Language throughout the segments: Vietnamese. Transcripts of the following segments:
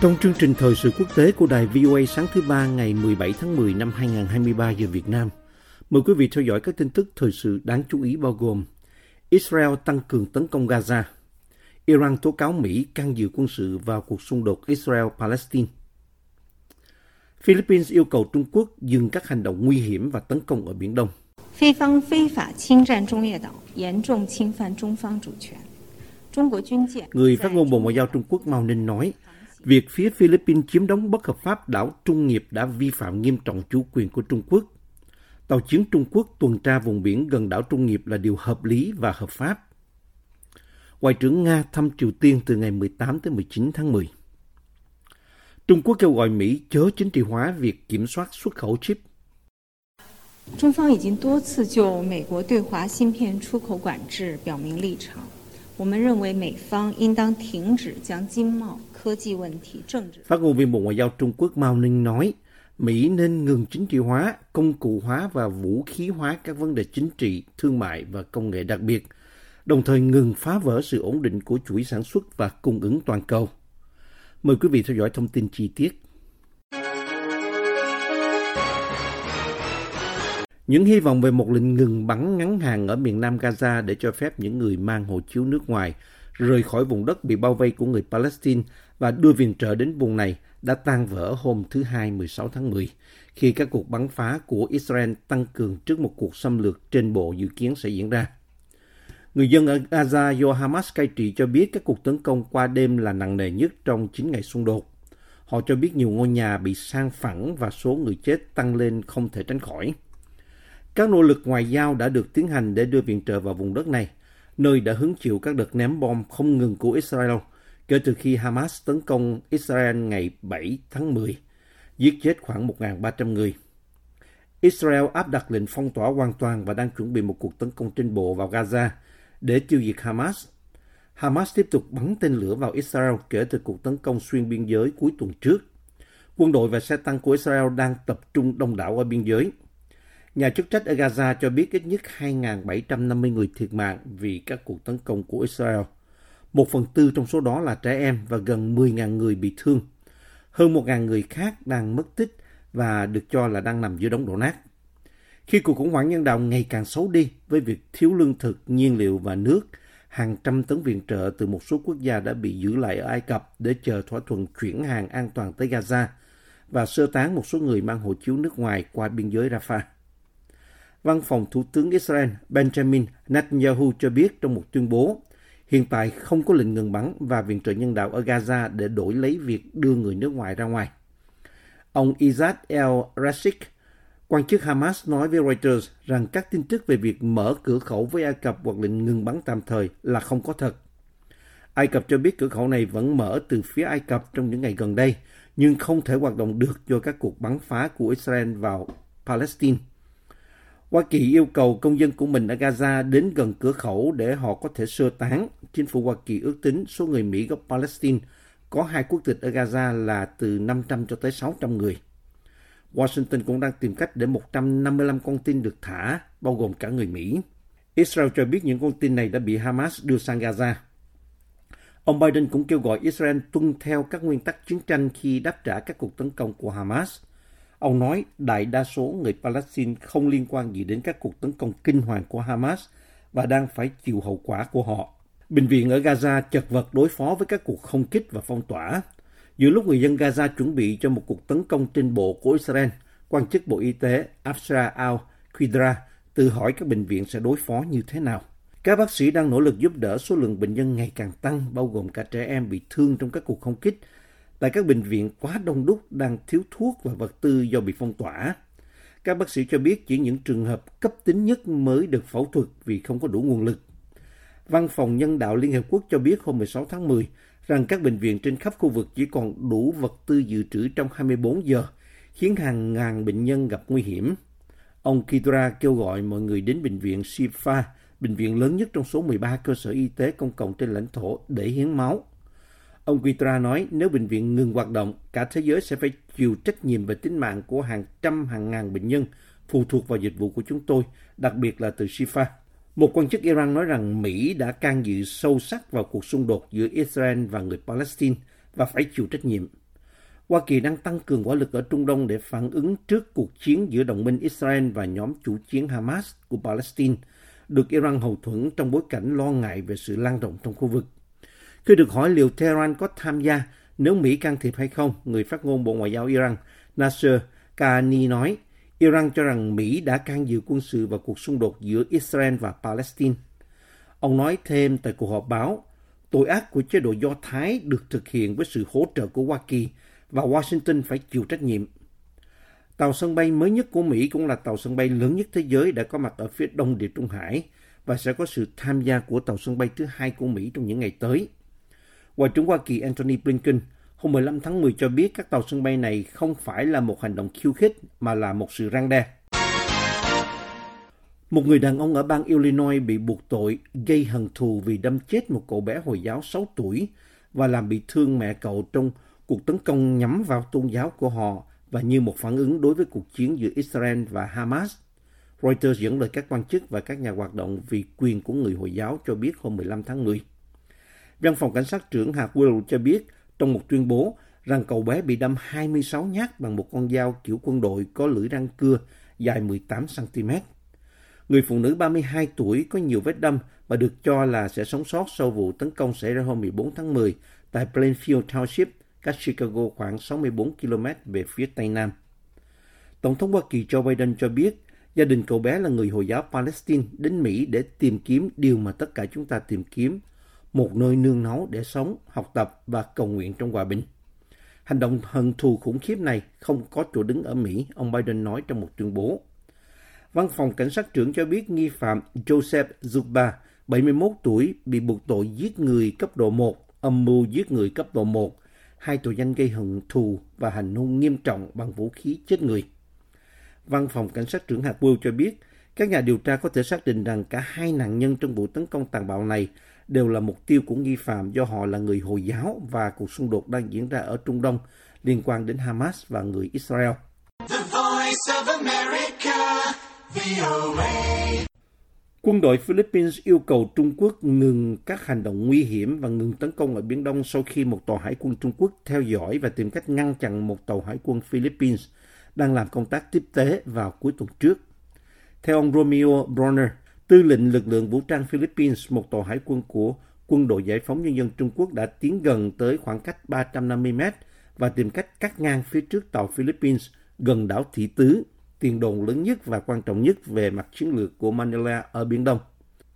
Trong chương trình thời sự quốc tế của đài VOA sáng thứ ba ngày 17 tháng 10 năm 2023 giờ Việt Nam, mời quý vị theo dõi các tin tức thời sự đáng chú ý bao gồm Israel tăng cường tấn công Gaza, Iran tố cáo Mỹ can dự quân sự vào cuộc xung đột Israel-Palestine, Philippines yêu cầu Trung Quốc dừng các hành động nguy hiểm và tấn công ở Biển Đông. 菲方非法侵占中列岛，严重侵犯中方主权。中国军舰 Người phát ngôn Bộ Ngoại giao Trung Quốc Mao Ninh nói, việc phía Philippines chiếm đóng bất hợp pháp đảo Trung Nghiệp đã vi phạm nghiêm trọng chủ quyền của Trung Quốc. Tàu chiến Trung Quốc tuần tra vùng biển gần đảo Trung Nghiệp là điều hợp lý và hợp pháp. Ngoại trưởng Nga thăm Triều Tiên từ ngày 18 tới 19 tháng 10. Trung Quốc kêu gọi Mỹ chớ chính trị hóa việc kiểm soát xuất khẩu chip. 中方已经多次就美国对华芯片出口管制表明立场。 我们认为美方应当停止将经贸、科技问题政治。 Phát ngôn viên Bộ Ngoại giao Trung Quốc Mao Ninh nói, Mỹ nên ngừng chính trị hóa, công cụ hóa và vũ khí hóa các vấn đề chính trị, thương mại và công nghệ đặc biệt, đồng thời ngừng phá vỡ sự ổn định của chuỗi sản xuất và cung ứng toàn cầu. Mời quý vị theo dõi thông tin chi tiết. Những hy vọng về một lệnh ngừng bắn ngắn hạn ở miền nam Gaza để cho phép những người mang hộ chiếu nước ngoài rời khỏi vùng đất bị bao vây của người Palestine và đưa viện trợ đến vùng này đã tan vỡ hôm thứ Hai 16 tháng 10, khi các cuộc bắn phá của Israel tăng cường trước một cuộc xâm lược trên bộ dự kiến sẽ diễn ra. Người dân ở Gaza do Hamas cai trị cho biết các cuộc tấn công qua đêm là nặng nề nhất trong 9 ngày xung đột. Họ cho biết nhiều ngôi nhà bị sang phẳng và số người chết tăng lên không thể tránh khỏi. Các nỗ lực ngoại giao đã được tiến hành để đưa viện trợ vào vùng đất này, nơi đã hứng chịu các đợt ném bom không ngừng của Israel kể từ khi Hamas tấn công Israel ngày 7 tháng 10, giết chết khoảng 1.300 người. Israel áp đặt lệnh phong tỏa hoàn toàn và đang chuẩn bị một cuộc tấn công trên bộ vào Gaza để tiêu diệt Hamas. Hamas tiếp tục bắn tên lửa vào Israel kể từ cuộc tấn công xuyên biên giới cuối tuần trước. Quân đội và xe tăng của Israel đang tập trung đông đảo ở biên giới. Nhà chức trách ở Gaza cho biết ít nhất 2.750 người thiệt mạng vì các cuộc tấn công của Israel. Một phần tư trong số đó là trẻ em và gần 10.000 người bị thương. Hơn 1.000 người khác đang mất tích và được cho là đang nằm dưới đống đổ nát. Khi cuộc khủng hoảng nhân đạo ngày càng xấu đi với việc thiếu lương thực, nhiên liệu và nước, hàng trăm tấn viện trợ từ một số quốc gia đã bị giữ lại ở Ai Cập để chờ thỏa thuận chuyển hàng an toàn tới Gaza và sơ tán một số người mang hộ chiếu nước ngoài qua biên giới Rafah. Văn phòng Thủ tướng Israel Benjamin Netanyahu cho biết trong một tuyên bố, hiện tại không có lệnh ngừng bắn và viện trợ nhân đạo ở Gaza để đổi lấy việc đưa người nước ngoài ra ngoài. Ông Izad El Rashik, quan chức Hamas nói với Reuters rằng các tin tức về việc mở cửa khẩu với Ai Cập hoặc lệnh ngừng bắn tạm thời là không có thật. Ai Cập cho biết cửa khẩu này vẫn mở từ phía Ai Cập trong những ngày gần đây, nhưng không thể hoạt động được do các cuộc bắn phá của Israel vào Palestine. Hoa Kỳ yêu cầu công dân của mình ở Gaza đến gần cửa khẩu để họ có thể sơ tán. Chính phủ Hoa Kỳ ước tính số người Mỹ gốc Palestine có hai quốc tịch ở Gaza là từ 500 cho tới 600 người. Washington cũng đang tìm cách để 155 con tin được thả, bao gồm cả người Mỹ. Israel cho biết những con tin này đã bị Hamas đưa sang Gaza. Ông Biden cũng kêu gọi Israel tuân theo các nguyên tắc chiến tranh khi đáp trả các cuộc tấn công của Hamas. Ông nói đại đa số người Palestine không liên quan gì đến các cuộc tấn công kinh hoàng của Hamas và đang phải chịu hậu quả của họ. Bệnh viện ở Gaza chật vật đối phó với các cuộc không kích và phong tỏa. Giữa lúc người dân Gaza chuẩn bị cho một cuộc tấn công trên bộ của Israel, quan chức Bộ Y tế Afsra al-Qidra tự hỏi các bệnh viện sẽ đối phó như thế nào. Các bác sĩ đang nỗ lực giúp đỡ số lượng bệnh nhân ngày càng tăng, bao gồm cả trẻ em bị thương trong các cuộc không kích, tại các bệnh viện quá đông đúc đang thiếu thuốc và vật tư do bị phong tỏa. Các bác sĩ cho biết chỉ những trường hợp cấp tính nhất mới được phẫu thuật vì không có đủ nguồn lực. Văn phòng Nhân đạo Liên Hợp Quốc cho biết hôm 16 tháng 10, rằng các bệnh viện trên khắp khu vực chỉ còn đủ vật tư dự trữ trong 24 giờ, khiến hàng ngàn bệnh nhân gặp nguy hiểm. Ông Kidra kêu gọi mọi người đến bệnh viện Shifa, bệnh viện lớn nhất trong số 13 cơ sở y tế công cộng trên lãnh thổ để hiến máu. Ông Quitra nói nếu bệnh viện ngừng hoạt động, cả thế giới sẽ phải chịu trách nhiệm về tính mạng của hàng trăm hàng ngàn bệnh nhân phụ thuộc vào dịch vụ của chúng tôi, đặc biệt là từ Shifa. Một quan chức Iran nói rằng Mỹ đã can dự sâu sắc vào cuộc xung đột giữa Israel và người Palestine và phải chịu trách nhiệm. Hoa Kỳ đang tăng cường hỏa lực ở Trung Đông để phản ứng trước cuộc chiến giữa đồng minh Israel và nhóm chủ chiến Hamas của Palestine, được Iran hậu thuẫn trong bối cảnh lo ngại về sự lan rộng trong khu vực. Khi được hỏi liệu Tehran có tham gia nếu Mỹ can thiệp hay không, người phát ngôn Bộ Ngoại giao Iran Nasser Kani nói, Iran cho rằng Mỹ đã can dự quân sự vào cuộc xung đột giữa Israel và Palestine. Ông nói thêm tại cuộc họp báo, tội ác của chế độ Do Thái được thực hiện với sự hỗ trợ của Hoa Kỳ và Washington phải chịu trách nhiệm. Tàu sân bay mới nhất của Mỹ cũng là tàu sân bay lớn nhất thế giới đã có mặt ở phía đông Địa Trung Hải và sẽ có sự tham gia của tàu sân bay thứ hai của Mỹ trong những ngày tới. Ngoại trưởng Hoa Kỳ Antony Blinken hôm 15 tháng 10 cho biết các tàu sân bay này không phải là một hành động khiêu khích, mà là một sự răng đe. Một người đàn ông ở bang Illinois bị buộc tội, gây hận thù vì đâm chết một cậu bé Hồi giáo 6 tuổi và làm bị thương mẹ cậu trong cuộc tấn công nhắm vào tôn giáo của họ và như một phản ứng đối với cuộc chiến giữa Israel và Hamas. Reuters dẫn lời các quan chức và các nhà hoạt động vì quyền của người Hồi giáo cho biết hôm 15 tháng 10. Văn phòng cảnh sát trưởng hạt Will cho biết trong một tuyên bố rằng cậu bé bị đâm 26 nhát bằng một con dao kiểu quân đội có lưỡi răng cưa dài 18 cm. Người phụ nữ 32 tuổi có nhiều vết đâm và được cho là sẽ sống sót sau vụ tấn công xảy ra hôm 14 tháng 10 tại Plainfield Township, cách Chicago khoảng 64 km về phía tây nam. Tổng thống Hoa Kỳ Joe Biden cho biết gia đình cậu bé là người Hồi giáo Palestine đến Mỹ để tìm kiếm điều mà tất cả chúng ta tìm kiếm, một nơi nương náu để sống, học tập và cầu nguyện trong hòa bình. Hành động hận thù khủng khiếp này không có chỗ đứng ở Mỹ, ông Biden nói trong một tuyên bố. Văn phòng Cảnh sát trưởng cho biết nghi phạm Joseph Zuba, 71 tuổi, bị buộc tội giết người cấp độ 1, âm mưu giết người cấp độ 1, hai tội danh gây hận thù và hành hung nghiêm trọng bằng vũ khí chết người. Văn phòng Cảnh sát trưởng hạt Will cho biết, các nhà điều tra có thể xác định rằng cả hai nạn nhân trong vụ tấn công tàn bạo này đều là mục tiêu của nghi phạm do họ là người Hồi giáo và cuộc xung đột đang diễn ra ở Trung Đông liên quan đến Hamas và người Israel. The voice of America, VOA. Quân đội Philippines yêu cầu Trung Quốc ngừng các hành động nguy hiểm và ngừng tấn công ở Biển Đông sau khi một tàu hải quân Trung Quốc theo dõi và tìm cách ngăn chặn một tàu hải quân Philippines đang làm công tác tiếp tế vào cuối tuần trước. Theo ông Romeo Bronner, tư lệnh lực lượng vũ trang Philippines, một tàu hải quân của Quân đội Giải phóng Nhân dân Trung Quốc đã tiến gần tới khoảng cách 350 mét và tìm cách cắt ngang phía trước tàu Philippines gần đảo Thị Tứ, tiền đồn lớn nhất và quan trọng nhất về mặt chiến lược của Manila ở Biển Đông.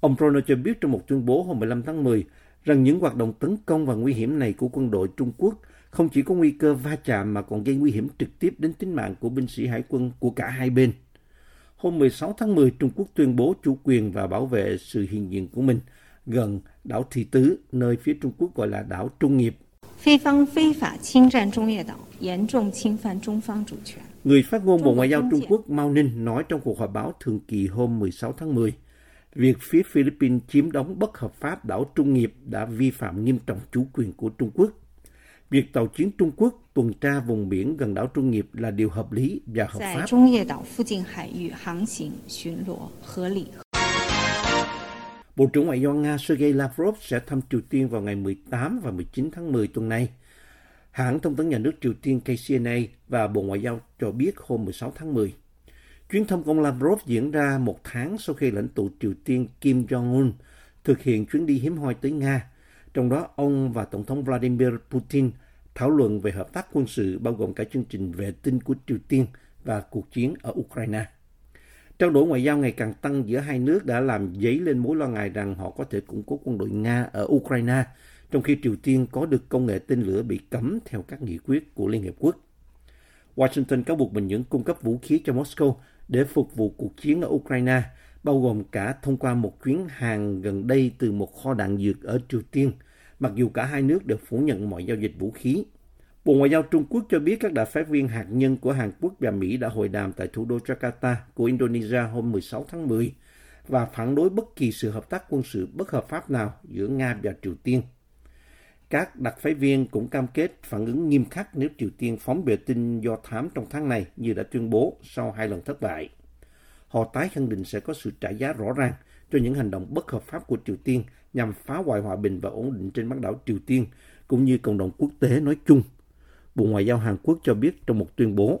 Ông Bruno cho biết trong một tuyên bố hôm 15 tháng 10 rằng những hoạt động tấn công và nguy hiểm này của quân đội Trung Quốc không chỉ có nguy cơ va chạm mà còn gây nguy hiểm trực tiếp đến tính mạng của binh sĩ hải quân của cả hai bên hôm 16 tháng 10, Trung Quốc tuyên bố chủ quyền và bảo vệ sự hiện diện của mình gần đảo Thị Tứ, nơi phía Trung Quốc gọi là đảo Trung Nghiệp. Người phát ngôn Bộ Ngoại giao Trung Quốc Mao Ninh nói trong cuộc họp báo thường kỳ hôm 16 tháng 10, việc phía Philippines chiếm đóng bất hợp pháp đảo Trung Nghiệp đã vi phạm nghiêm trọng chủ quyền của Trung Quốc. Việc tàu chiến Trung Quốc tuần tra vùng biển gần đảo Trung Nghiệp là điều hợp lý và hợp pháp. Bộ trưởng Ngoại giao Nga Sergei Lavrov sẽ thăm Triều Tiên vào ngày 18 và 19 tháng 10 tuần này. Hãng thông tấn nhà nước Triều Tiên KCNA và Bộ Ngoại giao cho biết hôm 16 tháng 10. Chuyến thăm công Lavrov diễn ra một tháng sau khi lãnh tụ Triều Tiên Kim Jong-un thực hiện chuyến đi hiếm hoi tới Nga – trong đó, ông và Tổng thống Vladimir Putin thảo luận về hợp tác quân sự bao gồm cả chương trình vệ tinh của Triều Tiên và cuộc chiến ở Ukraine. Trao đổi ngoại giao ngày càng tăng giữa hai nước đã làm dấy lên mối lo ngại rằng họ có thể củng cố quân đội Nga ở Ukraine, trong khi Triều Tiên có được công nghệ tên lửa bị cấm theo các nghị quyết của Liên Hiệp Quốc. Washington cáo buộc Bình Nhưỡng cung cấp vũ khí cho Moscow để phục vụ cuộc chiến ở Ukraine, bao gồm cả thông qua một chuyến hàng gần đây từ một kho đạn dược ở Triều Tiên mặc dù cả hai nước đều phủ nhận mọi giao dịch vũ khí. Bộ Ngoại giao Trung Quốc cho biết các đại phái viên hạt nhân của Hàn Quốc và Mỹ đã hội đàm tại thủ đô Jakarta của Indonesia hôm 16 tháng 10 và phản đối bất kỳ sự hợp tác quân sự bất hợp pháp nào giữa Nga và Triều Tiên. Các đặc phái viên cũng cam kết phản ứng nghiêm khắc nếu Triều Tiên phóng vệ tinh do thám trong tháng này như đã tuyên bố sau hai lần thất bại. Họ tái khẳng định sẽ có sự trả giá rõ ràng cho những hành động bất hợp pháp của Triều Tiên nhằm phá hoại hòa bình và ổn định trên bán đảo Triều Tiên, cũng như cộng đồng quốc tế nói chung. Bộ Ngoại giao Hàn Quốc cho biết trong một tuyên bố.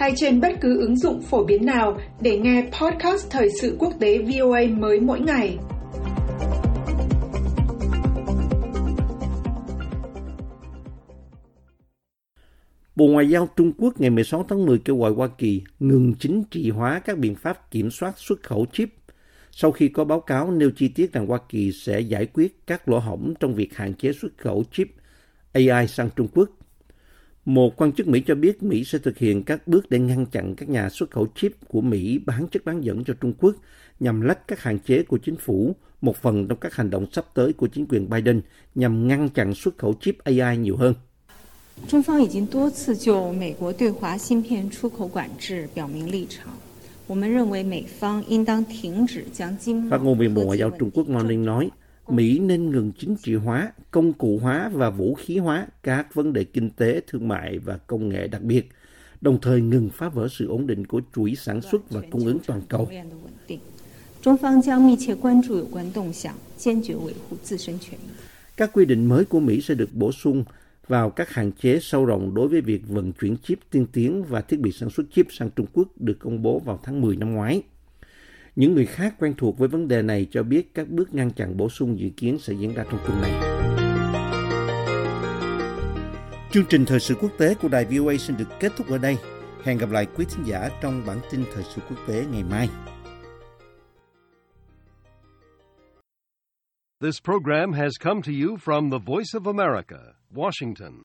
hay trên bất cứ ứng dụng phổ biến nào để nghe podcast Thời sự quốc tế VOA mới mỗi ngày. Bộ Ngoại giao Trung Quốc ngày 16 tháng 10 kêu gọi Hoa Kỳ ngừng chính trị hóa các biện pháp kiểm soát xuất khẩu chip sau khi có báo cáo nêu chi tiết rằng Hoa Kỳ sẽ giải quyết các lỗ hổng trong việc hạn chế xuất khẩu chip AI sang Trung Quốc. Một quan chức Mỹ cho biết Mỹ sẽ thực hiện các bước để ngăn chặn các nhà xuất khẩu chip của Mỹ bán chất bán dẫn cho Trung Quốc nhằm lách các hạn chế của chính phủ, một phần trong các hành động sắp tới của chính quyền Biden nhằm ngăn chặn xuất khẩu chip AI nhiều hơn. 中方已经多次就美国对华芯片出口管制表明立场。我们认为美方应当停止将经贸 Phát ngôn viên Bộ Ngoại giao Trung Quốc Mao Ninh nói, Mỹ nên ngừng chính trị hóa, công cụ hóa và vũ khí hóa các vấn đề kinh tế, thương mại và công nghệ đặc biệt, đồng thời ngừng phá vỡ sự ổn định của chuỗi sản xuất và cung ứng toàn cầu. Các quy định mới của Mỹ sẽ được bổ sung vào các hạn chế sâu rộng đối với việc vận chuyển chip tiên tiến và thiết bị sản xuất chip sang Trung Quốc được công bố vào tháng 10 năm ngoái. Những người khác quen thuộc với vấn đề này cho biết các bước ngăn chặn bổ sung dự kiến sẽ diễn ra trong tuần này. Chương trình thời sự quốc tế của đài VOA xin được kết thúc ở đây. Hẹn gặp lại quý thính giả trong bản tin thời sự quốc tế ngày mai. This program has come to you from the Voice of America, Washington.